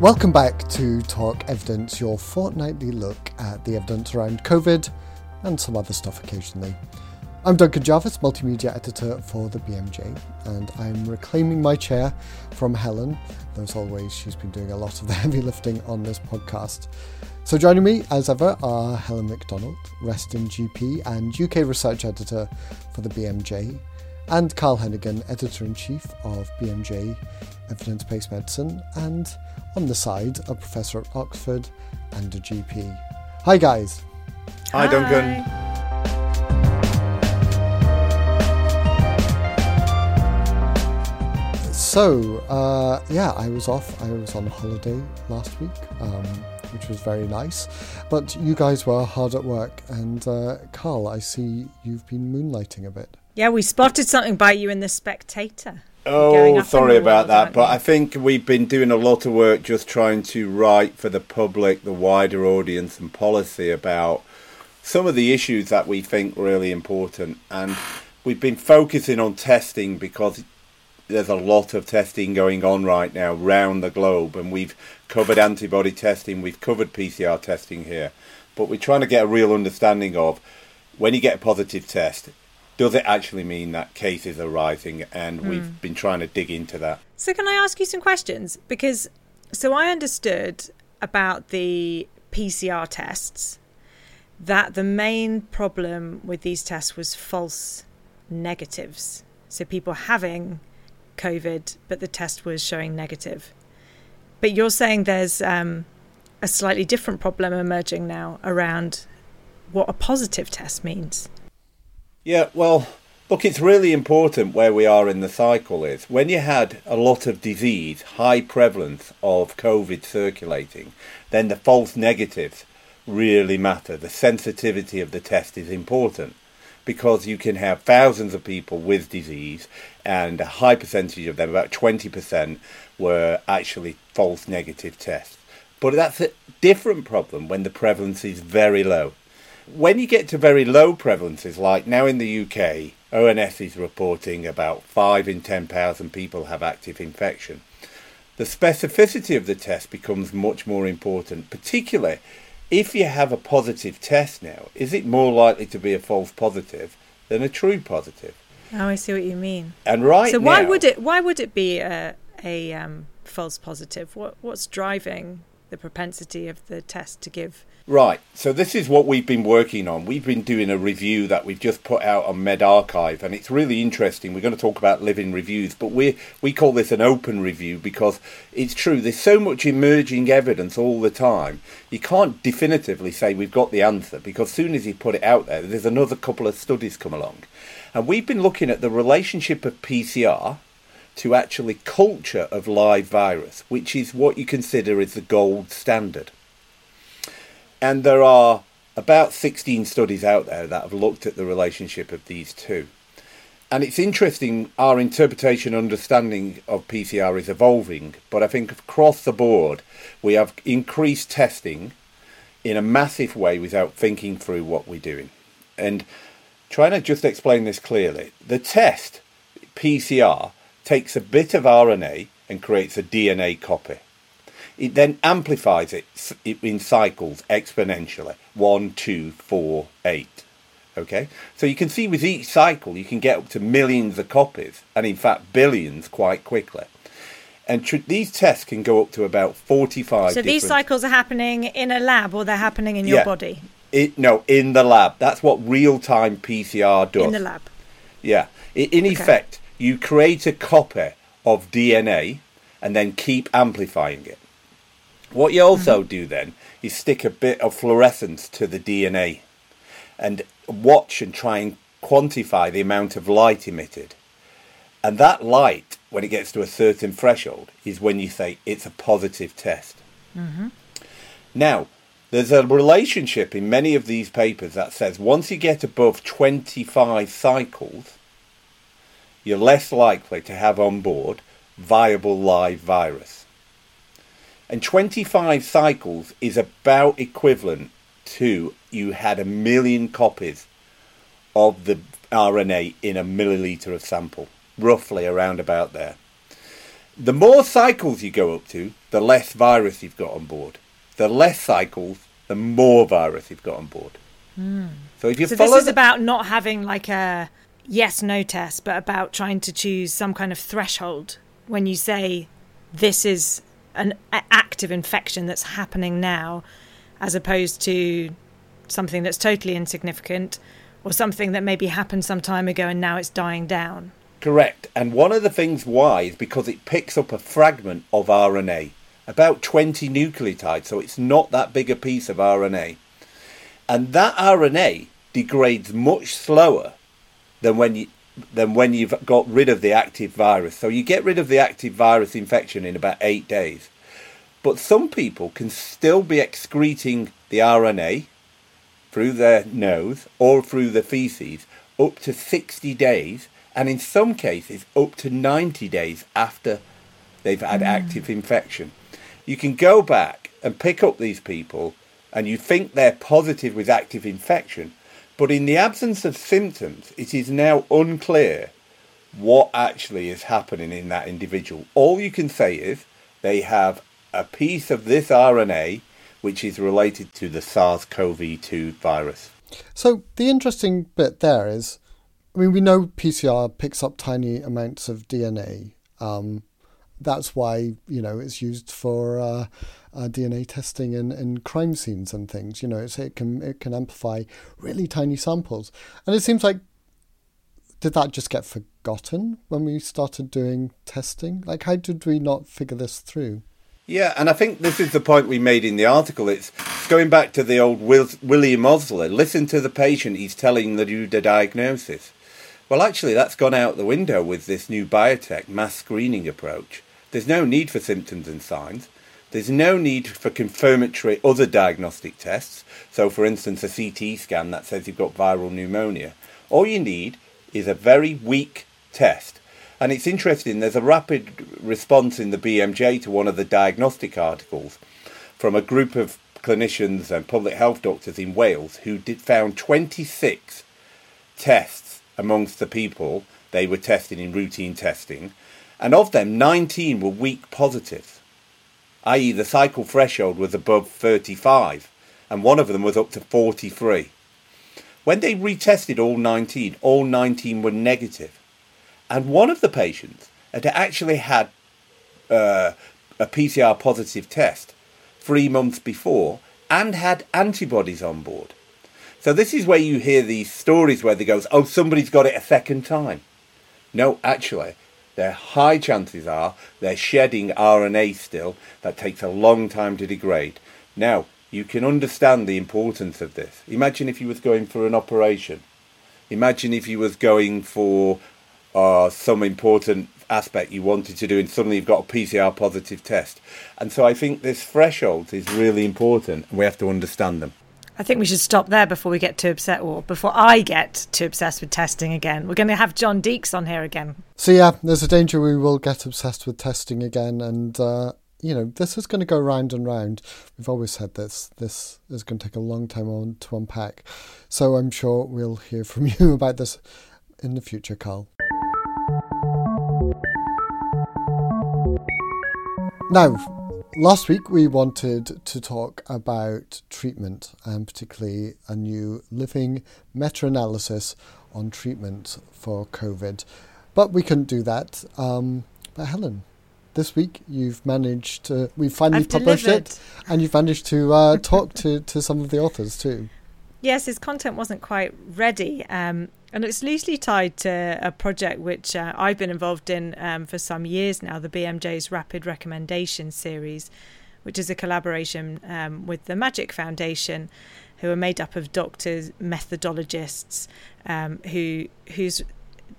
Welcome back to Talk Evidence, your fortnightly look at the evidence around COVID and some other stuff occasionally. I'm Duncan Jarvis, multimedia editor for the BMJ, and I'm reclaiming my chair from Helen. As always, she's been doing a lot of the heavy lifting on this podcast. So, joining me as ever are Helen Macdonald, Reston GP and UK research editor for the BMJ, and Carl Heneghan, editor in chief of BMJ Evidence Based Medicine, and on the side, a professor at Oxford and a GP. Hi, guys. Hi, Duncan. So, uh, yeah, I was off. I was on holiday last week, um, which was very nice. But you guys were hard at work. And, uh, Carl, I see you've been moonlighting a bit. Yeah, we spotted something by you in The Spectator. Oh, sorry about that. But I think we've been doing a lot of work just trying to write for the public, the wider audience, and policy about some of the issues that we think really important. And we've been focusing on testing because there's a lot of testing going on right now around the globe, and we've covered antibody testing, we've covered PCR testing here. But we're trying to get a real understanding of when you get a positive test, does it actually mean that cases are rising? And mm. we've been trying to dig into that. So, can I ask you some questions? Because, so I understood about the PCR tests that the main problem with these tests was false negatives. So, people having COVID, but the test was showing negative. But you're saying there's um, a slightly different problem emerging now around what a positive test means. Yeah, well, look, it's really important where we are in the cycle is. When you had a lot of disease, high prevalence of COVID circulating, then the false negatives really matter. The sensitivity of the test is important because you can have thousands of people with disease and a high percentage of them, about 20%, were actually false negative tests. But that's a different problem when the prevalence is very low. When you get to very low prevalences, like now in the UK, ONS is reporting about 5 in 10,000 people have active infection. The specificity of the test becomes much more important, particularly if you have a positive test now. Is it more likely to be a false positive than a true positive? Oh, I see what you mean. And right so, why now, would it? Why would it be a, a um, false positive? What What's driving the propensity of the test to give Right. So this is what we've been working on. We've been doing a review that we've just put out on medRxiv, and it's really interesting. We're going to talk about living reviews, but we we call this an open review because it's true. There's so much emerging evidence all the time. You can't definitively say we've got the answer because as soon as you put it out there, there's another couple of studies come along, and we've been looking at the relationship of PCR to actually culture of live virus, which is what you consider is the gold standard. And there are about 16 studies out there that have looked at the relationship of these two. And it's interesting, our interpretation understanding of PCR is evolving, but I think across the board we have increased testing in a massive way without thinking through what we're doing. And trying to just explain this clearly, the test, PCR, takes a bit of RNA and creates a DNA copy. It then amplifies it in cycles exponentially. One, two, four, eight. Okay, so you can see with each cycle you can get up to millions of copies, and in fact billions quite quickly. And tr- these tests can go up to about forty-five. So these cycles are happening in a lab, or they're happening in your yeah. body. It, no, in the lab. That's what real-time PCR does. In the lab. Yeah. In, in okay. effect, you create a copy of DNA and then keep amplifying it. What you also mm-hmm. do then is stick a bit of fluorescence to the DNA and watch and try and quantify the amount of light emitted. And that light, when it gets to a certain threshold, is when you say it's a positive test. Mm-hmm. Now, there's a relationship in many of these papers that says once you get above 25 cycles, you're less likely to have on board viable live virus. And 25 cycles is about equivalent to you had a million copies of the RNA in a milliliter of sample, roughly around about there. the more cycles you go up to, the less virus you've got on board. The less cycles, the more virus you've got on board. Mm. So if you so follow this is the- about not having like a yes no test, but about trying to choose some kind of threshold when you say this is an active infection that's happening now, as opposed to something that's totally insignificant or something that maybe happened some time ago and now it's dying down. Correct. And one of the things why is because it picks up a fragment of RNA, about 20 nucleotides, so it's not that big a piece of RNA. And that RNA degrades much slower than when you than when you've got rid of the active virus. So you get rid of the active virus infection in about 8 days. But some people can still be excreting the RNA through their nose or through the feces up to 60 days and in some cases up to 90 days after they've had mm. active infection. You can go back and pick up these people and you think they're positive with active infection, but in the absence of symptoms, it is now unclear what actually is happening in that individual. All you can say is they have a piece of this RNA which is related to the SARS CoV 2 virus. So the interesting bit there is, I mean, we know PCR picks up tiny amounts of DNA. Um, that's why you know it's used for uh, uh, DNA testing in, in crime scenes and things. You know, it can it can amplify really tiny samples, and it seems like did that just get forgotten when we started doing testing? Like, how did we not figure this through? Yeah, and I think this is the point we made in the article. It's going back to the old Will, William Osler. Listen to the patient; he's telling you the diagnosis. Well, actually, that's gone out the window with this new biotech mass screening approach. There's no need for symptoms and signs. There's no need for confirmatory other diagnostic tests. So, for instance, a CT scan that says you've got viral pneumonia. All you need is a very weak test. And it's interesting, there's a rapid response in the BMJ to one of the diagnostic articles from a group of clinicians and public health doctors in Wales who did, found 26 tests amongst the people they were testing in routine testing, and of them, 19 were weak positives, i.e., the cycle threshold was above 35, and one of them was up to 43. When they retested all 19, all 19 were negative, and one of the patients had actually had uh, a PCR positive test three months before and had antibodies on board. So this is where you hear these stories where they goes, "Oh, somebody's got it a second time." No, actually, their high chances are they're shedding RNA still that takes a long time to degrade. Now, you can understand the importance of this. Imagine if you was going for an operation. Imagine if you was going for uh, some important aspect you wanted to do and suddenly you've got a PCR positive test. And so I think this threshold is really important and we have to understand them. I think we should stop there before we get too upset, or before I get too obsessed with testing again. We're going to have John Deeks on here again. So yeah, there's a danger we will get obsessed with testing again, and uh, you know this is going to go round and round. We've always said this. This is going to take a long time on to unpack. So I'm sure we'll hear from you about this in the future, Carl. Now, last week we wanted to talk about treatment and particularly a new living meta analysis on treatment for COVID. But we couldn't do that. Um, but Helen, this week you've managed to, we've finally I've published delivered. it and you've managed to uh, talk to, to some of the authors too. Yes, his content wasn't quite ready. Um, and it's loosely tied to a project which uh, I've been involved in um, for some years now, the BMJ's Rapid Recommendation Series, which is a collaboration um, with the Magic Foundation, who are made up of doctors, methodologists, um, who whose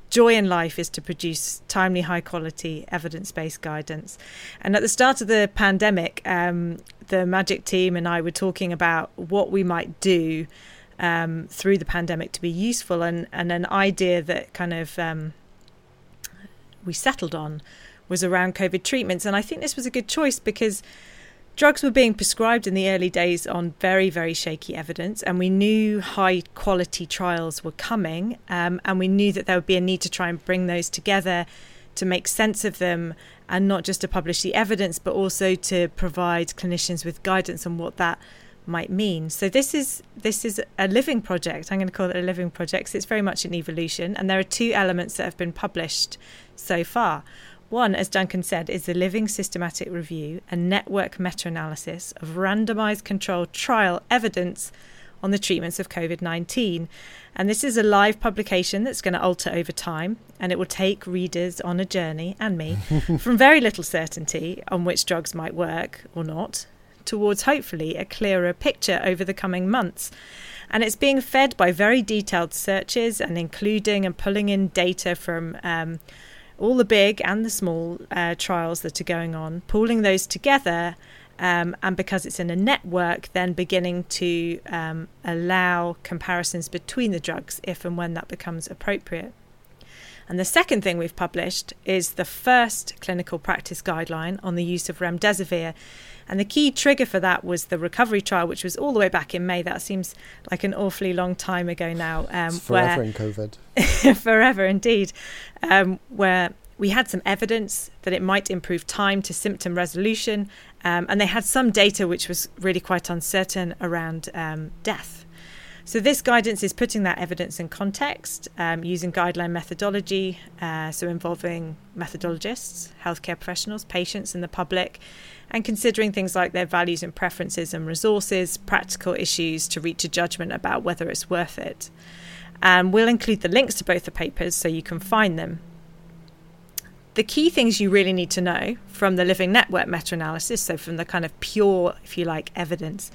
joy in life is to produce timely, high quality, evidence based guidance. And at the start of the pandemic, um, the Magic team and I were talking about what we might do um, through the pandemic to be useful, and, and an idea that kind of um, we settled on was around COVID treatments. And I think this was a good choice because drugs were being prescribed in the early days on very, very shaky evidence, and we knew high quality trials were coming, um, and we knew that there would be a need to try and bring those together to make sense of them and not just to publish the evidence, but also to provide clinicians with guidance on what that might mean. So this is this is a living project. I'm going to call it a living project. So It's very much an evolution, and there are two elements that have been published so far. One, as Duncan said, is the Living Systematic Review, a network meta analysis of randomized controlled trial evidence on the treatments of COVID 19. And this is a live publication that's going to alter over time, and it will take readers on a journey, and me, from very little certainty on which drugs might work or not towards hopefully a clearer picture over the coming months. And it's being fed by very detailed searches and including and pulling in data from um, all the big and the small uh, trials that are going on, pooling those together. Um, and because it's in a network, then beginning to um, allow comparisons between the drugs if and when that becomes appropriate. And the second thing we've published is the first clinical practice guideline on the use of remdesivir. And the key trigger for that was the recovery trial, which was all the way back in May. That seems like an awfully long time ago now. Um, forever where, in COVID. forever indeed. Um, where we had some evidence that it might improve time to symptom resolution. Um, and they had some data which was really quite uncertain around um, death. So, this guidance is putting that evidence in context um, using guideline methodology, uh, so involving methodologists, healthcare professionals, patients, and the public, and considering things like their values and preferences and resources, practical issues to reach a judgment about whether it's worth it. And we'll include the links to both the papers so you can find them. The key things you really need to know from the Living Network meta analysis, so from the kind of pure, if you like, evidence,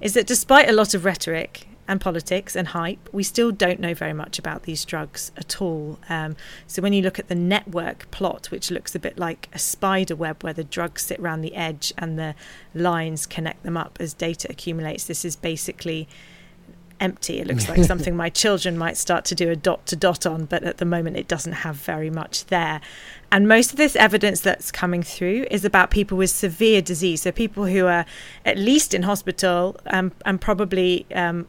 is that despite a lot of rhetoric, and politics and hype, we still don't know very much about these drugs at all. Um, so when you look at the network plot, which looks a bit like a spider web where the drugs sit around the edge and the lines connect them up as data accumulates, this is basically empty. It looks like something my children might start to do a dot to dot on, but at the moment it doesn't have very much there. And most of this evidence that's coming through is about people with severe disease. So people who are at least in hospital um, and probably um,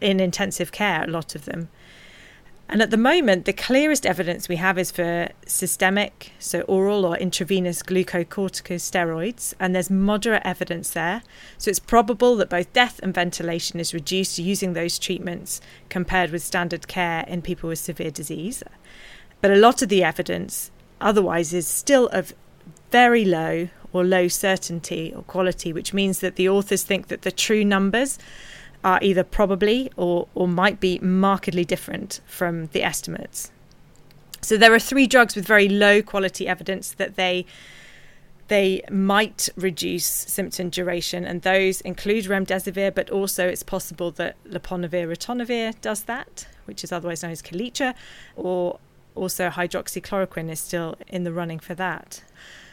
in intensive care, a lot of them. And at the moment, the clearest evidence we have is for systemic, so oral or intravenous glucocorticosteroids, and there's moderate evidence there. So it's probable that both death and ventilation is reduced using those treatments compared with standard care in people with severe disease. But a lot of the evidence otherwise is still of very low or low certainty or quality, which means that the authors think that the true numbers are either probably or, or might be markedly different from the estimates. So there are three drugs with very low quality evidence that they they might reduce symptom duration, and those include remdesivir, but also it's possible that lopinavir ritonavir does that, which is otherwise known as Kaletra, or also hydroxychloroquine is still in the running for that.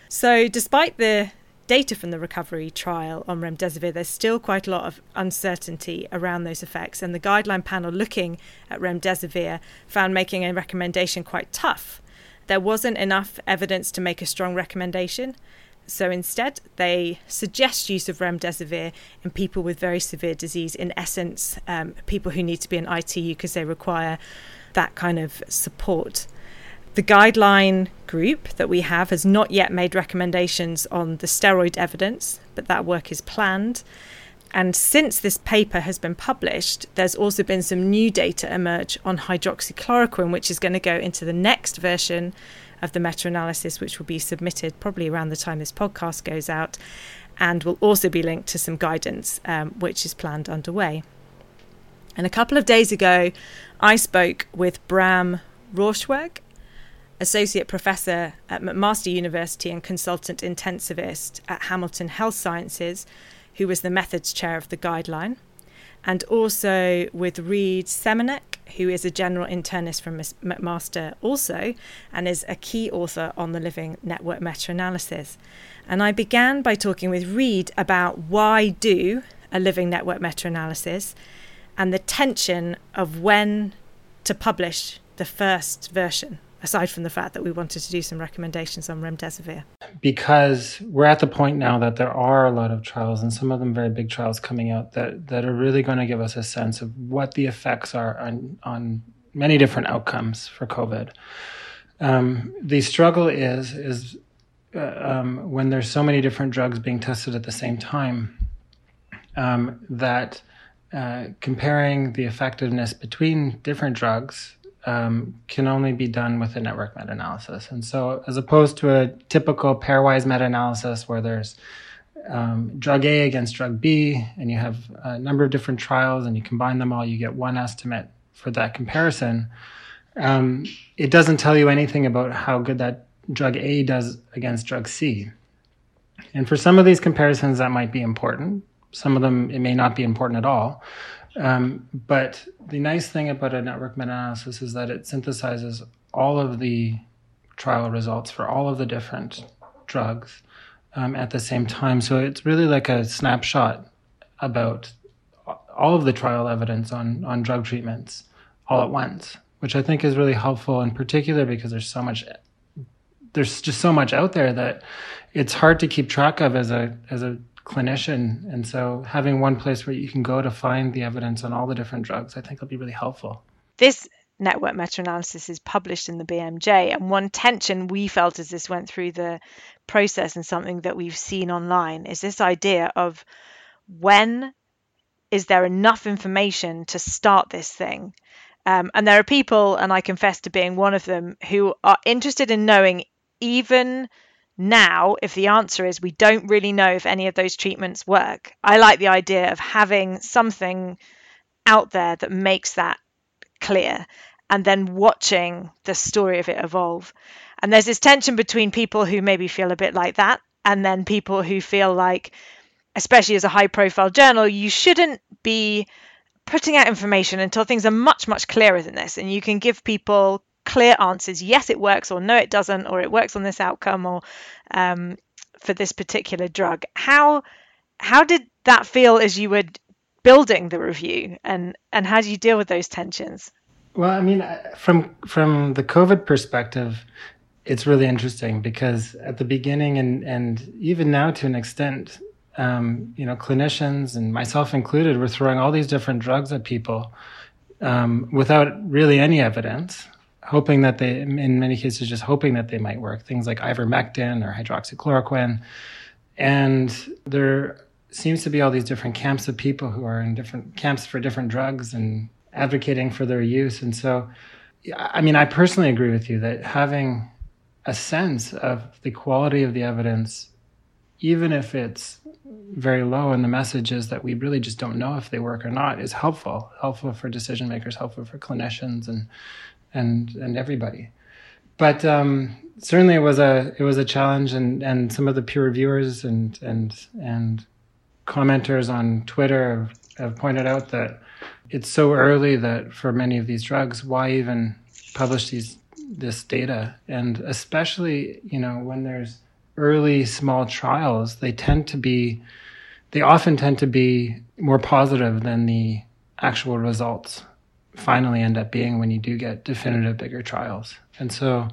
So, despite the data from the recovery trial on remdesivir, there's still quite a lot of uncertainty around those effects. And the guideline panel looking at remdesivir found making a recommendation quite tough. There wasn't enough evidence to make a strong recommendation. So instead, they suggest use of remdesivir in people with very severe disease. In essence, um, people who need to be in ITU because they require that kind of support. The guideline group that we have has not yet made recommendations on the steroid evidence, but that work is planned. And since this paper has been published, there's also been some new data emerge on hydroxychloroquine, which is going to go into the next version of the meta analysis, which will be submitted probably around the time this podcast goes out, and will also be linked to some guidance, um, which is planned underway. And a couple of days ago, I spoke with Bram Rochwerg, Associate Professor at McMaster University and Consultant Intensivist at Hamilton Health Sciences, who was the Methods Chair of the guideline, and also with Reed Siemieniuk, who is a general internist from McMaster also, and is a key author on the Living Network meta-analysis. And I began by talking with Reed about why do a Living Network meta-analysis and the tension of when to publish the first version aside from the fact that we wanted to do some recommendations on remdesivir? Because we're at the point now that there are a lot of trials, and some of them very big trials coming out that, that are really going to give us a sense of what the effects are on, on many different outcomes for COVID. Um, the struggle is is uh, um, when there's so many different drugs being tested at the same time um, that uh, comparing the effectiveness between different drugs um, can only be done with a network meta analysis. And so, as opposed to a typical pairwise meta analysis where there's um, drug A against drug B, and you have a number of different trials and you combine them all, you get one estimate for that comparison. Um, it doesn't tell you anything about how good that drug A does against drug C. And for some of these comparisons, that might be important. Some of them, it may not be important at all. Um, but the nice thing about a network meta analysis is that it synthesizes all of the trial results for all of the different drugs um, at the same time. So it's really like a snapshot about all of the trial evidence on, on drug treatments all at once, which I think is really helpful in particular because there's so much there's just so much out there that it's hard to keep track of as a as a clinician. And so having one place where you can go to find the evidence on all the different drugs, I think will be really helpful. This network meta-analysis is published in the BMJ and one tension we felt as this went through the process and something that we've seen online is this idea of when is there enough information to start this thing um, and there are people and i confess to being one of them who are interested in knowing even now, if the answer is we don't really know if any of those treatments work, I like the idea of having something out there that makes that clear and then watching the story of it evolve. And there's this tension between people who maybe feel a bit like that and then people who feel like, especially as a high profile journal, you shouldn't be putting out information until things are much, much clearer than this. And you can give people clear answers. Yes it works or no it doesn't or it works on this outcome or um, for this particular drug. How how did that feel as you were building the review and and how do you deal with those tensions? Well i mean from from the covid perspective it's really interesting because at the beginning and and even now to an extent um, you know clinicians and myself included were throwing all these different drugs at people um, without really any evidence hoping that they, in many cases, just hoping that they might work. Things like ivermectin or hydroxychloroquine. And there seems to be all these different camps of people who are in different camps for different drugs and advocating for their use. And so, I mean, I personally agree with you that having a sense of the quality of the evidence, even if it's very low and the message is that we really just don't know if they work or not, is helpful. Helpful for decision makers, helpful for clinicians, and and and everybody. But um, certainly, it was a it was a challenge, and and some of the peer reviewers and and and commenters on Twitter have, have pointed out that it's so early that for many of these drugs, why even publish these this data? And especially, you know, when there's early small trials, they tend to be they often tend to be more positive than the actual results finally end up being when you do get definitive bigger trials. And so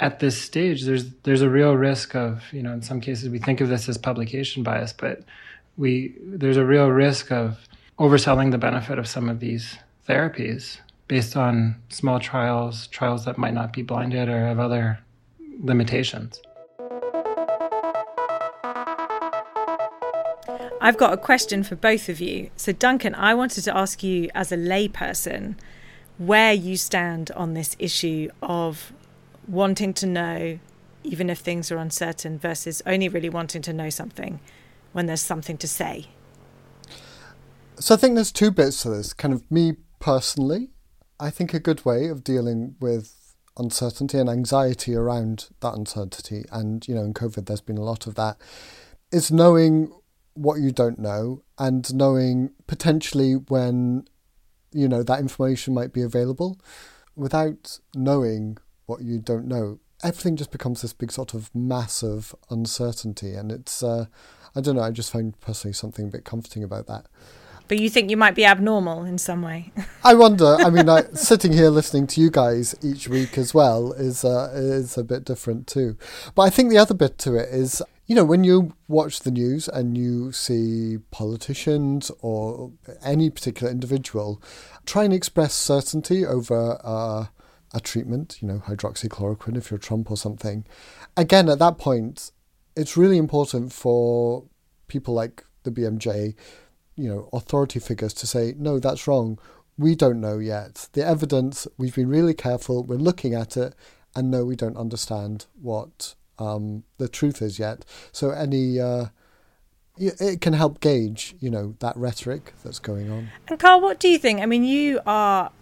at this stage there's there's a real risk of, you know, in some cases we think of this as publication bias, but we there's a real risk of overselling the benefit of some of these therapies based on small trials, trials that might not be blinded or have other limitations. I've got a question for both of you. So, Duncan, I wanted to ask you as a layperson where you stand on this issue of wanting to know, even if things are uncertain, versus only really wanting to know something when there's something to say. So, I think there's two bits to this. Kind of me personally, I think a good way of dealing with uncertainty and anxiety around that uncertainty, and you know, in COVID, there's been a lot of that, is knowing what you don't know and knowing potentially when you know that information might be available without knowing what you don't know. Everything just becomes this big sort of mass of uncertainty and it's uh, i don't know i just find personally something a bit comforting about that. But you think you might be abnormal in some way. I wonder i mean I, sitting here listening to you guys each week as well is uh, is a bit different too. But i think the other bit to it is you know, when you watch the news and you see politicians or any particular individual try and express certainty over uh, a treatment, you know, hydroxychloroquine if you're Trump or something. Again, at that point, it's really important for people like the BMJ, you know, authority figures to say, no, that's wrong. We don't know yet. The evidence, we've been really careful, we're looking at it, and no, we don't understand what um, the truth is yet. So any. Uh, it can help gauge, you know, that rhetoric that's going on. And Carl, what do you think? I mean, you are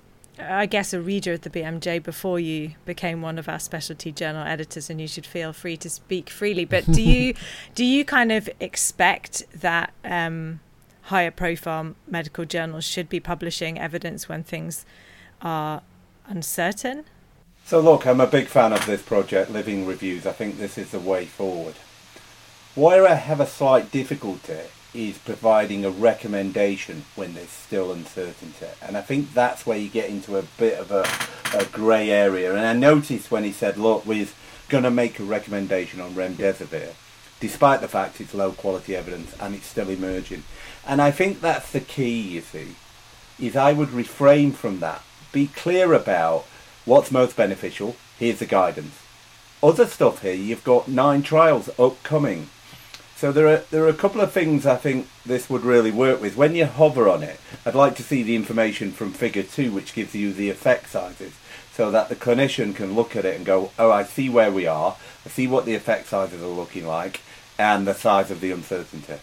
I guess, a reader of the BMJ before you became one of our specialty journal editors, and you should feel free to speak freely. But do you do you kind of expect that um, higher profile medical journals should be publishing evidence when things are uncertain? So, look, I'm a big fan of this project, Living Reviews. I think this is the way forward. Where I have a slight difficulty is providing a recommendation when there's still uncertainty. And I think that's where you get into a bit of a, a grey area. And I noticed when he said, look, we're going to make a recommendation on remdesivir, despite the fact it's low quality evidence and it's still emerging. And I think that's the key, you see, is I would refrain from that. Be clear about what's most beneficial. Here's the guidance. Other stuff here, you've got nine trials upcoming so there are there are a couple of things I think this would really work with. When you hover on it, I'd like to see the information from Figure Two, which gives you the effect sizes, so that the clinician can look at it and go, "Oh, I see where we are. I see what the effect sizes are looking like, and the size of the uncertainty."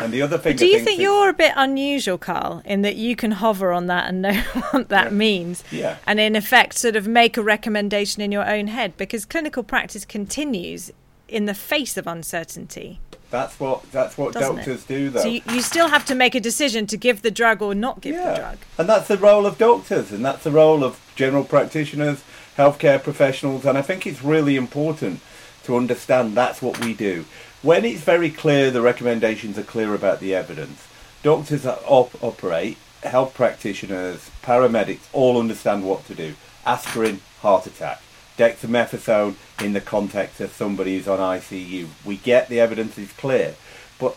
And the other thing. do you think you're a bit unusual, Carl, in that you can hover on that and know what that yeah. means, yeah. and in effect, sort of make a recommendation in your own head because clinical practice continues in the face of uncertainty. That's what that's what Doesn't doctors it? do, though. So you, you, still have to make a decision to give the drug or not give yeah. the drug. And that's the role of doctors, and that's the role of general practitioners, healthcare professionals, and I think it's really important to understand that's what we do. When it's very clear, the recommendations are clear about the evidence. Doctors op- operate, health practitioners, paramedics all understand what to do. Aspirin, heart attack dexamethasone in the context of somebody who's on ICU. We get the evidence is clear, but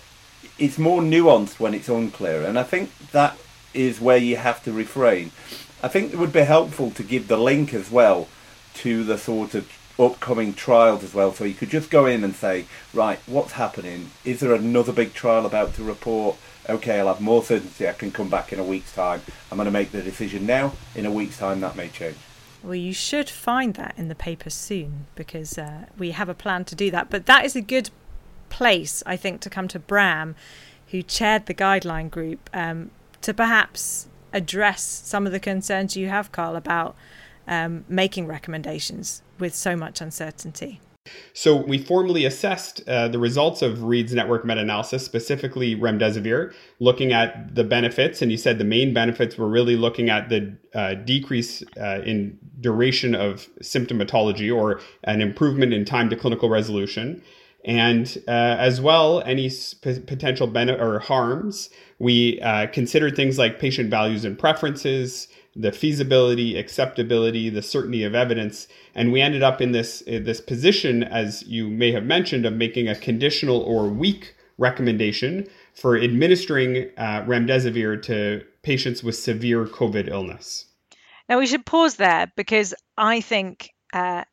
it's more nuanced when it's unclear, and I think that is where you have to refrain. I think it would be helpful to give the link as well to the sort of upcoming trials as well, so you could just go in and say, right, what's happening? Is there another big trial about to report? Okay, I'll have more certainty. I can come back in a week's time. I'm going to make the decision now. In a week's time, that may change. Well, you should find that in the paper soon because uh, we have a plan to do that. But that is a good place, I think, to come to Bram, who chaired the guideline group, um, to perhaps address some of the concerns you have, Carl, about um, making recommendations with so much uncertainty. So we formally assessed uh, the results of Reed's network meta-analysis, specifically remdesivir, looking at the benefits. And you said the main benefits were really looking at the uh, decrease uh, in duration of symptomatology or an improvement in time to clinical resolution. And uh, as well, any p- potential benefit or harms, we uh, considered things like patient values and preferences, the feasibility, acceptability, the certainty of evidence, and we ended up in this in this position, as you may have mentioned, of making a conditional or weak recommendation for administering uh, remdesivir to patients with severe COVID illness. Now we should pause there because I think uh,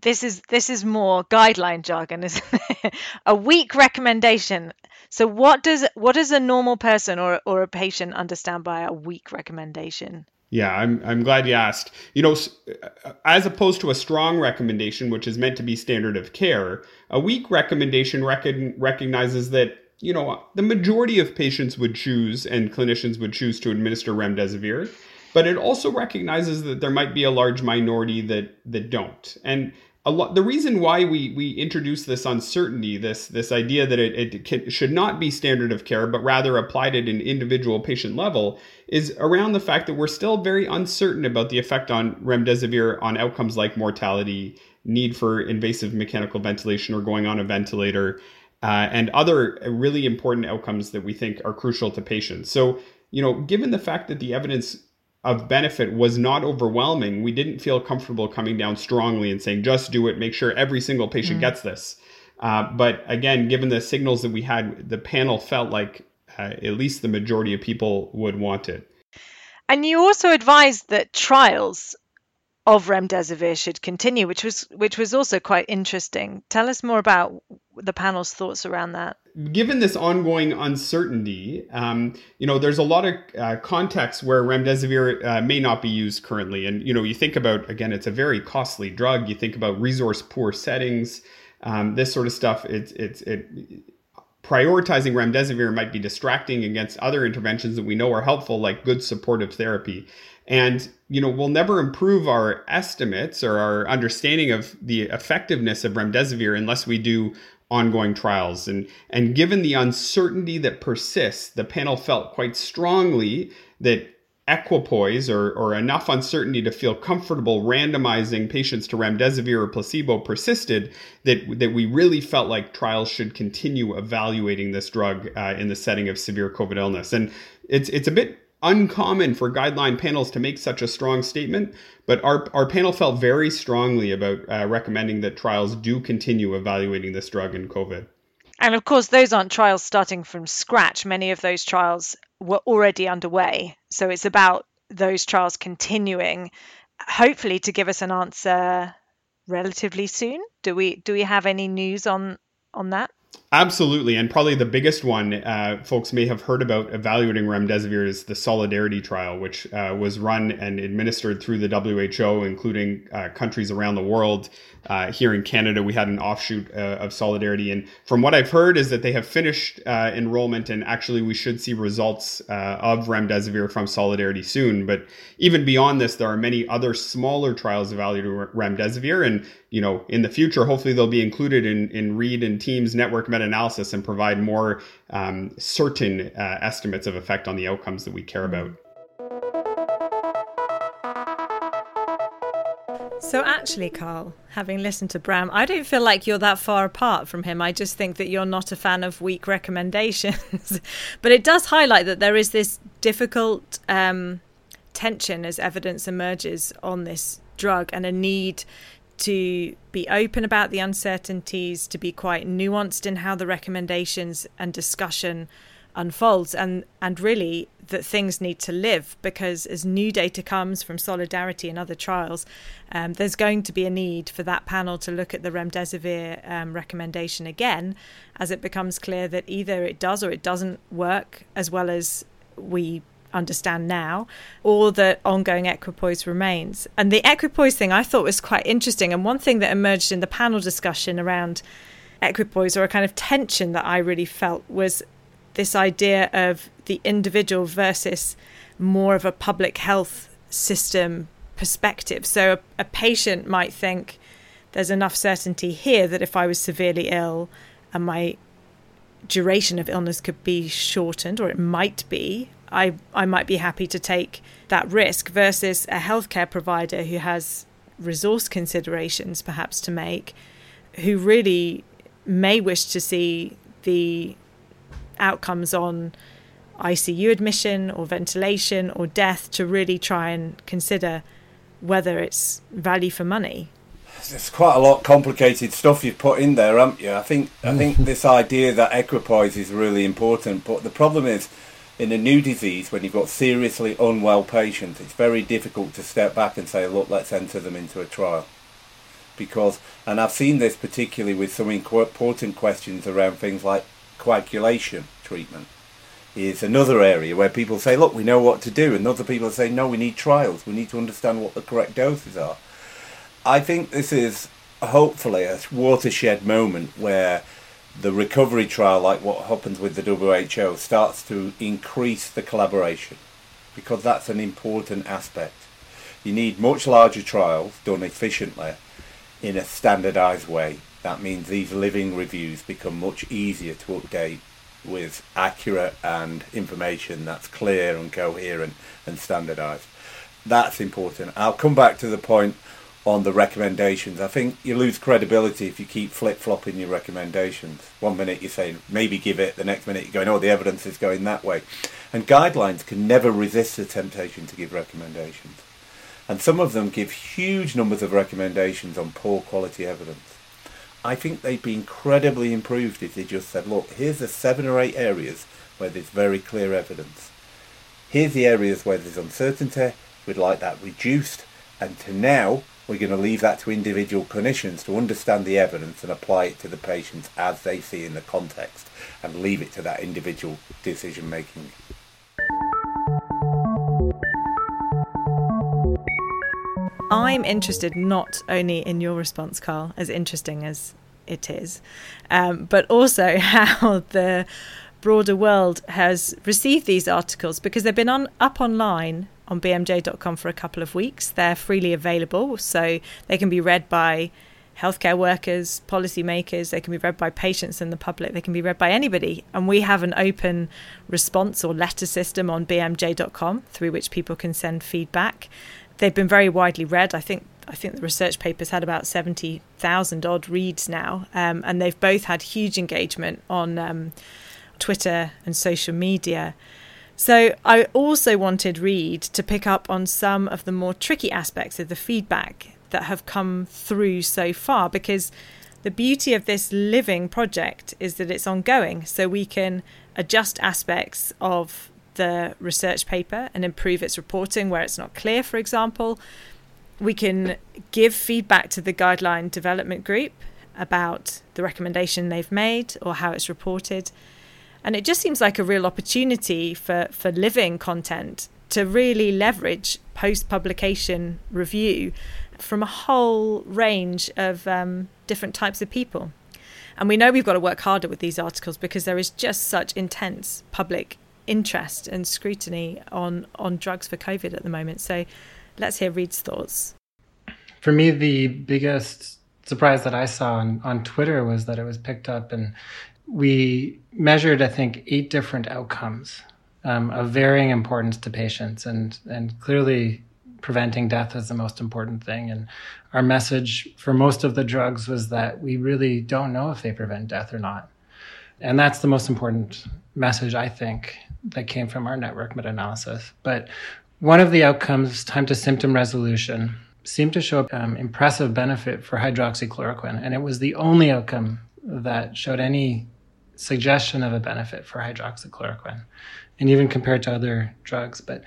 this is this is more guideline jargon, isn't it? a weak recommendation. So what does what does a normal person or or a patient understand by a weak recommendation? Yeah, I'm I'm glad you asked. You know, uh, as opposed to a strong recommendation, which is meant to be standard of care, a weak recommendation rec- recognizes that you know the majority of patients would choose and clinicians would choose to administer remdesivir, but it also recognizes that there might be a large minority that that don't. And a lot the reason why we we introduce this uncertainty this this idea that it, it can, should not be standard of care but rather applied at an individual patient level is around the fact that we're still very uncertain about the effect on remdesivir on outcomes like mortality need for invasive mechanical ventilation or going on a ventilator uh, and other really important outcomes that we think are crucial to patients. So you know given the fact that the evidence of benefit was not overwhelming, we didn't feel comfortable coming down strongly and saying, just do it, make sure every single patient mm. gets this. Uh, but again, given the signals that we had, the panel felt like uh, at least the majority of people would want it. And you also advised that trials of remdesivir should continue, which was which was also quite interesting. Tell us more about the panel's thoughts around that. Given this ongoing uncertainty, um, you know, there's a lot of uh, contexts where remdesivir uh, may not be used currently, and you know, you think about again, it's a very costly drug. You think about resource poor settings, um, this sort of stuff. It's it's it prioritizing remdesivir might be distracting against other interventions that we know are helpful, like good supportive therapy. And, you know, we'll never improve our estimates or our understanding of the effectiveness of remdesivir unless we do ongoing trials. And, and given the uncertainty that persists, the panel felt quite strongly that equipoise or, or enough uncertainty to feel comfortable randomizing patients to remdesivir or placebo persisted that, that we really felt like trials should continue evaluating this drug uh, in the setting of severe COVID illness. And it's, it's a bit uncommon for guideline panels to make such a strong statement, but our, our panel felt very strongly about uh, recommending that trials do continue evaluating this drug in COVID. And of course, those aren't trials starting from scratch. Many of those trials were already underway. So it's about those trials continuing, hopefully to give us an answer relatively soon. Do we do we have any news on on that? Absolutely, and probably the biggest one uh, folks may have heard about evaluating remdesivir is the Solidarity trial, which uh, was run and administered through the WHO, including uh, countries around the world. Uh, here in Canada, we had an offshoot uh, of Solidarity, and from what I've heard, is that they have finished uh, enrollment, and actually, we should see results of remdesivir from Solidarity soon. But even beyond this, there are many other smaller trials evaluating remdesivir, and you know, in the future, hopefully, they'll be included in in Reed and Team's network meta-analysis and provide more um, certain uh, estimates of effect on the outcomes that we care about. So actually, Carl, having listened to Bram, I don't feel like you're that far apart from him. I just think that you're not a fan of weak recommendations. but it does highlight that there is this difficult um, tension as evidence emerges on this drug and a need to be open about the uncertainties, to be quite nuanced in how the recommendations and discussion unfolds, and, and really that things need to live because as new data comes from Solidarity and other trials, um, there's going to be a need for that panel to look at the remdesivir um, recommendation again as it becomes clear that either it does or it doesn't work as well as we understand now, or that ongoing equipoise remains. And the equipoise thing I thought was quite interesting. And one thing that emerged in the panel discussion around equipoise, or a kind of tension that I really felt, was this idea of the individual versus more of a public health system perspective. So a, a patient might think there's enough certainty here that if I was severely ill and my duration of illness could be shortened, or it might be, I, I might be happy to take that risk versus a healthcare provider who has resource considerations perhaps to make, who really may wish to see the outcomes on ICU admission or ventilation or death to really try and consider whether it's value for money. There's quite a lot of complicated stuff you've put in there, haven't you? I think I think this idea that equipoise is really important, but the problem is in a new disease, when you've got seriously unwell patients, it's very difficult to step back and say, look, let's enter them into a trial. Because, and I've seen this particularly with some important questions around things like coagulation treatment, is another area where people say, look, we know what to do, and other people say, no, we need trials, we need to understand what the correct doses are. I think this is hopefully a watershed moment where the recovery trial, like what happens with the WHO, starts to increase the collaboration because that's an important aspect. You need much larger trials done efficiently in a standardized way. That means these living reviews become much easier to update with accurate and information that's clear and coherent and standardized. That's important. I'll come back to the point on the recommendations. I think you lose credibility if you keep flip flopping your recommendations. One minute you're saying maybe give it, the next minute you're going, oh, the evidence is going that way. And guidelines can never resist the temptation to give recommendations. And some of them give huge numbers of recommendations on poor quality evidence. I think they'd be incredibly improved if they just said, look, here's the seven or eight areas where there's very clear evidence. Here's the areas where there's uncertainty. We'd like that reduced And to now, we're going to leave that to individual clinicians to understand the evidence and apply it to the patients as they see in the context and leave it to that individual decision making. I'm interested not only in your response, Carl, as interesting as it is, um, but also how the broader world has received these articles because they've been on up online on bmj.com for a couple of weeks. They're freely available, so they can be read by healthcare workers, policymakers, they can be read by patients and the public, they can be read by anybody. And we have an open response or letter system on bmj.com through which people can send feedback they've been very widely read. I think I think the research papers had about seventy thousand odd reads now, um, and they've both had huge engagement on um, Twitter and social media. So I also wanted Reed to pick up on some of the more tricky aspects of the feedback that have come through so far, because the beauty of this living project is that it's ongoing, so we can adjust aspects of the research paper and improve its reporting where it's not clear, for example. We can give feedback to the guideline development group about the recommendation they've made or how it's reported. And it just seems like a real opportunity for, for living content to really leverage post publication review from a whole range of um, different types of people. And we know we've got to work harder with these articles because there is just such intense public interest and scrutiny on on drugs for COVID at the moment. So let's hear Reed's thoughts. For me, the biggest surprise that I saw on, on Twitter was that it was picked up and we measured, I think, eight different outcomes um, of varying importance to patients, and and clearly preventing death is the most important thing. And our message for most of the drugs was that we really don't know if they prevent death or not, and that's the most important message I think that came from our network meta analysis. But one of the outcomes, time to symptom resolution, seemed to show um, impressive benefit for hydroxychloroquine. And it was the only outcome that showed any suggestion of a benefit for hydroxychloroquine, and even compared to other drugs. But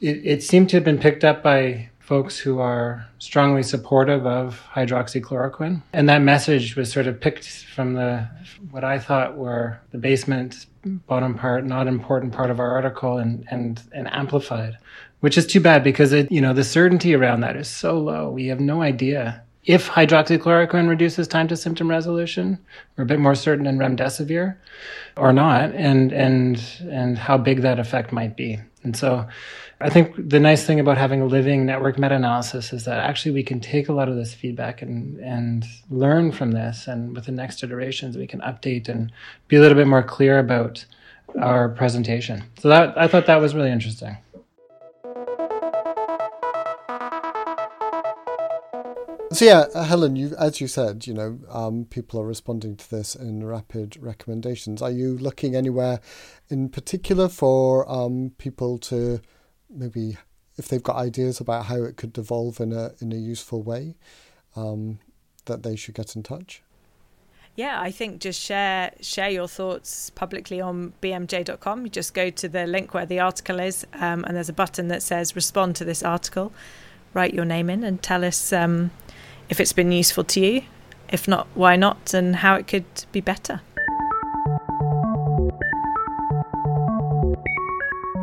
it, it seemed to have been picked up by folks who are strongly supportive of hydroxychloroquine. And that message was sort of picked from the what I thought were the basement bottom part, not important part of our article and and and amplified. Which is too bad because it, you know, the certainty around that is so low. We have no idea if hydroxychloroquine reduces time to symptom resolution. We're a bit more certain in remdesivir or not, and and and how big that effect might be. And so I think the nice thing about having a living network meta-analysis is that actually we can take a lot of this feedback and and learn from this, and with the next iterations we can update and be a little bit more clear about our presentation. So that I thought that was really interesting. So yeah, uh, Helen, you as you said, you know, um, people are responding to this in rapid recommendations. Are you looking anywhere in particular for um, people to maybe if they've got ideas about how it could evolve in a in a useful way, um, that they should get in touch. Yeah, I think just share share your thoughts publicly on bmj.com. You just go to the link where the article is, um, and there's a button that says "Respond to this article." Write your name in and tell us um, if it's been useful to you. If not, why not, and how it could be better.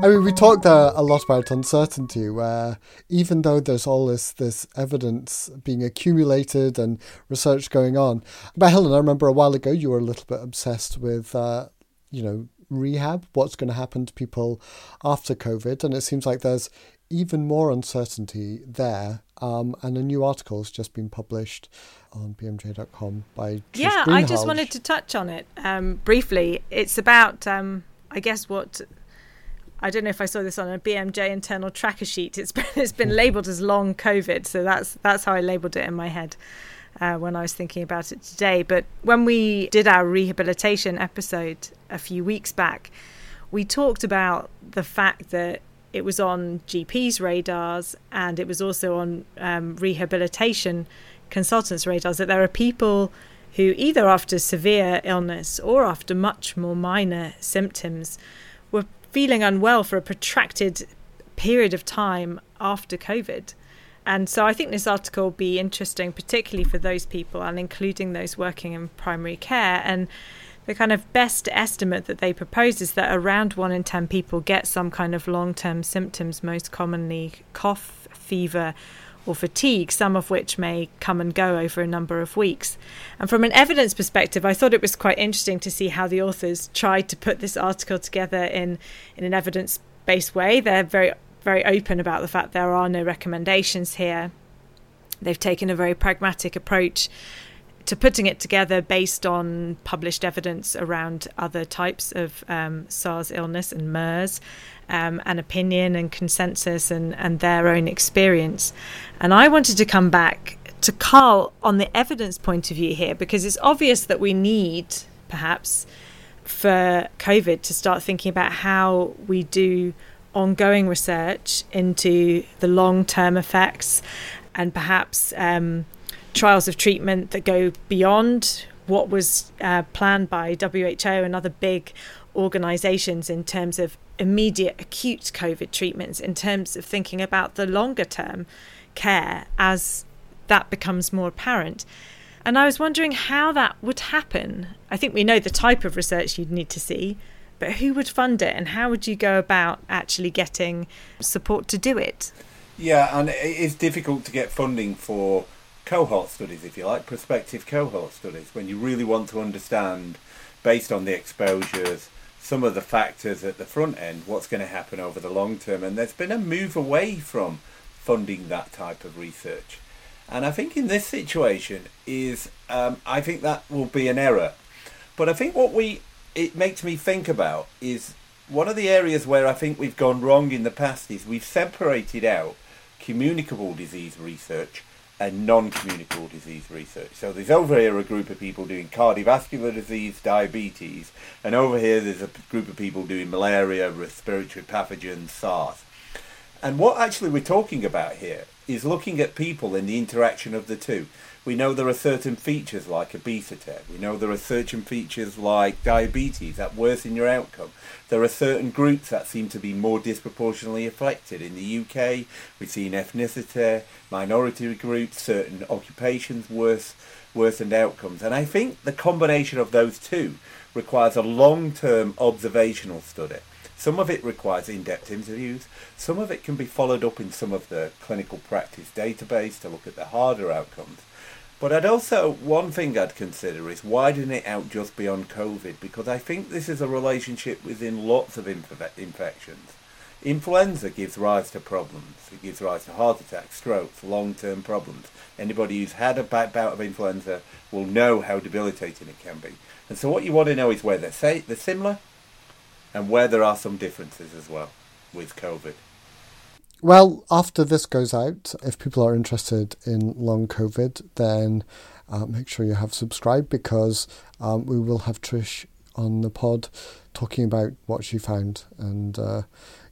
I mean, we talked there a lot about uncertainty, where even though there's all this this evidence being accumulated and research going on, but Helen, I remember a while ago you were a little bit obsessed with, uh, you know, rehab, what's going to happen to people after COVID, and it seems like there's even more uncertainty there. Um, and a new article has just been published on bmj.com by Trish yeah. I just wanted to touch on it um, briefly. It's about, um, I guess, what I don't know if I saw this on a BMJ internal tracker sheet. It's been it's been labelled as long COVID, so that's that's how I labelled it in my head uh, when I was thinking about it today. But when we did our rehabilitation episode a few weeks back, we talked about the fact that it was on GPs' radars and it was also on um, rehabilitation consultants' radars that there are people who either after severe illness or after much more minor symptoms were feeling unwell for a protracted period of time after COVID. And so I think this article will be interesting, particularly for those people and including those working in primary care. And the kind of best estimate that they propose is that around one in 10 people get some kind of long term symptoms, most commonly cough, fever, or fatigue, some of which may come and go over a number of weeks. And from an evidence perspective, I thought it was quite interesting to see how the authors tried to put this article together in, in an evidence based way. They're very very open about the fact there are no recommendations here. They've taken a very pragmatic approach to putting it together based on published evidence around other types of um, SARS illness and MERS, um, and opinion and consensus and, and their own experience. And I wanted to come back to Carl on the evidence point of view here because it's obvious that we need, perhaps, for COVID to start thinking about how we do ongoing research into the long term effects and perhaps um, trials of treatment that go beyond what was uh, planned by WHO and other big organizations in terms of immediate acute COVID treatments, in terms of thinking about the longer term care as that becomes more apparent. And I was wondering how that would happen. I think we know the type of research you'd need to see, but who would fund it and how would you go about actually getting support to do it? Yeah, and it is difficult to get funding for cohort studies, if you like, prospective cohort studies, when you really want to understand, based on the exposures, some of the factors at the front end, what's going to happen over the long term. And there's been a move away from funding that type of research. And I think in this situation is, um, I think that will be an error. But I think what we it makes me think about is one of the areas where I think we've gone wrong in the past is we've separated out communicable disease research and non-communicable disease research. So there's over here a group of people doing cardiovascular disease, diabetes, and over here there's a group of people doing malaria, respiratory pathogens, SARS. And what actually we're talking about here is looking at people in the interaction of the two. We know there are certain features like obesity. We know there are certain features like diabetes that worsen your outcome. There are certain groups that seem to be more disproportionately affected. In the UK, we've seen ethnicity, minority groups, certain occupations worse, worsened outcomes. And I think the combination of those two requires a long-term observational study. Some of it requires in-depth interviews. Some of it can be followed up in some of the clinical practice database to look at the harder outcomes. But I'd also, one thing I'd consider is widening it out just beyond COVID because I think this is a relationship within lots of inf- infections. Influenza gives rise to problems. It gives rise to heart attacks, strokes, long-term problems. Anybody who's had a bad bout of influenza will know how debilitating it can be. And so what you want to know is where they're, say, they're similar and where there are some differences as well with COVID. Well, after this goes out, if people are interested in long COVID, then uh, make sure you have subscribed because um, we will have Trish on the pod talking about what she found and uh,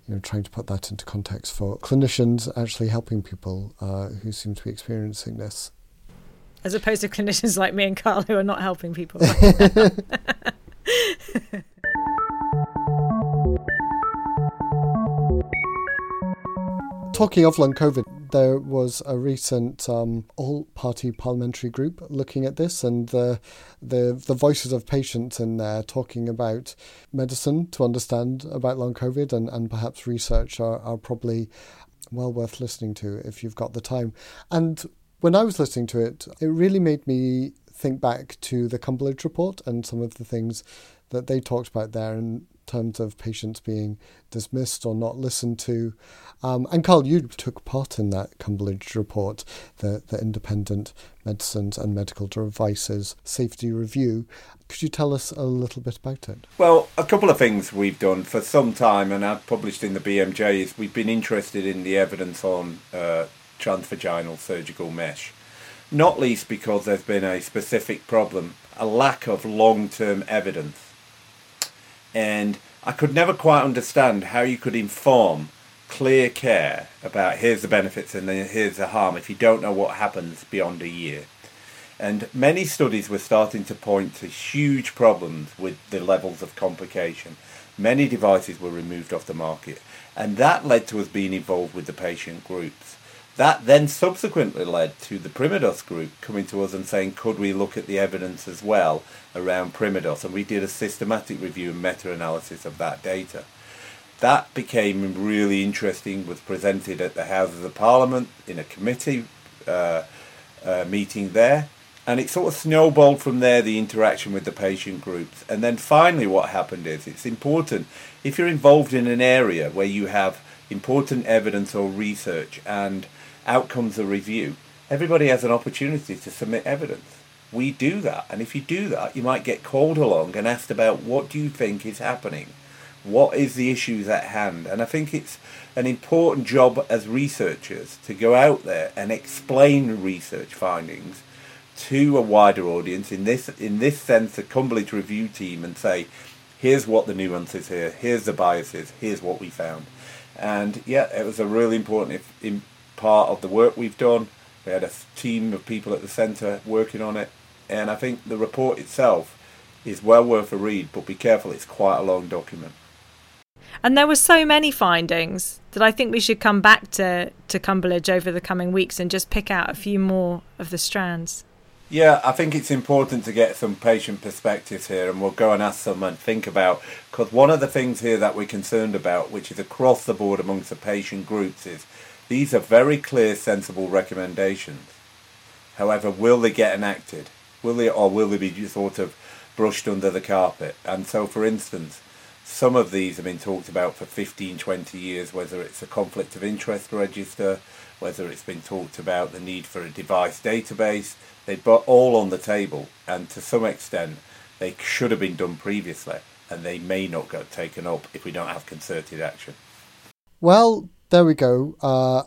you know trying to put that into context for clinicians actually helping people uh, who seem to be experiencing this. As opposed to clinicians like me and Carl who are not helping people. talking of long COVID, there was a recent um, all-party parliamentary group looking at this, and the the the voices of patients in there talking about medicine to understand about long COVID, and, and perhaps research are, are probably well worth listening to if you've got the time. And when I was listening to it, it really made me think back to the Cumberlege report and some of the things that they talked about there, and terms of patients being dismissed or not listened to. Um, and Carl, you took part in that Cumberlege report, the, the Independent Medicines and Medical Devices Safety Review. Could you tell us a little bit about it? Well, a couple of things we've done for some time, and I've published in the BMJ, is we've been interested in the evidence on uh, transvaginal surgical mesh. Not least because there's been a specific problem, a lack of long term evidence and I could never quite understand how you could inform clear care about here's the benefits and then here's the harm if you don't know what happens beyond a year. And many studies were starting to point to huge problems with the levels of complication. Many devices were removed off the market, and that led to us being involved with the patient groups. That then subsequently led to the Primodos group coming to us and saying, could we look at the evidence as well around Primodos? And we did a systematic review and meta-analysis of that data. That became really interesting, was presented at the Houses of Parliament in a committee uh, uh, meeting there. And it sort of snowballed from there, the interaction with the patient groups. And then finally what happened is, it's important, if you're involved in an area where you have important evidence or research and outcomes of review, everybody has an opportunity to submit evidence. We do that, and if you do that, you might get called along and asked about what do you think is happening, what is the issues at hand, and I think it's an important job as researchers to go out there and explain research findings to a wider audience in this in this sense a Cumberlege review team and say here's what the nuances here. Here's the biases. Here's what we found. And yeah it was a really important if, in, part of the work we've done. We had a team of people at the centre working on it, and I think the report itself is well worth a read. But be careful; it's quite a long document. And there were so many findings that I think we should come back to to Cumberlege over the coming weeks and just pick out a few more of the strands. Yeah, I think it's important to get some patient perspectives here, and we'll go and ask them and think about because one of the things here that we're concerned about, which is across the board amongst the patient groups, is these are very clear, sensible recommendations. However, will they get enacted? Will they, or will they be sort of brushed under the carpet? And so, for instance, some of these have been talked about for 15, 20 years, whether it's a conflict of interest register, whether it's been talked about the need for a device database. They're all on the table, and to some extent, they should have been done previously, and they may not get taken up if we don't have concerted action. Well, there we go. Uh,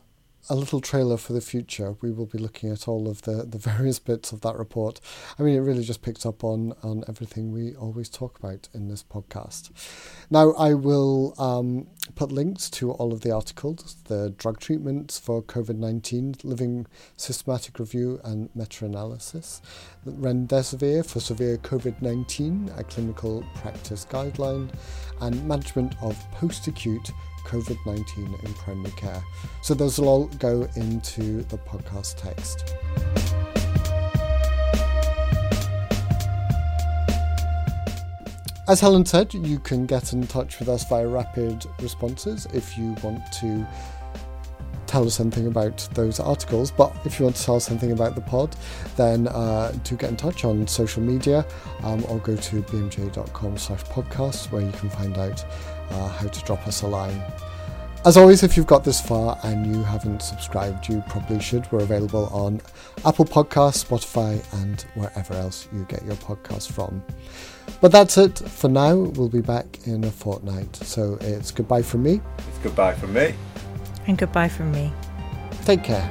a little trailer for the future. We will be looking at all of the, the various bits of that report. I mean, it really just picks up on, on everything we always talk about in this podcast. Now, I will um, put links to all of the articles, the drug treatments for COVID 19, living systematic review and meta analysis, Remdesivir for severe COVID 19, a clinical practice guideline, and management of post acute COVID 19 in primary care. So those will all go into the podcast text. As Helen said, you can get in touch with us via rapid responses if you want to tell us something about those articles. But if you want to tell us something about the pod, then uh, do get in touch on social media um, or go to bmj.com slash podcast where you can find out uh, how to drop us a line. As always, if you've got this far and you haven't subscribed, you probably should. We're available on Apple Podcasts, Spotify, and wherever else you get your podcasts from. But that's it for now. We'll be back in a fortnight. So it's goodbye from me. It's goodbye from me. And goodbye from me. Take care.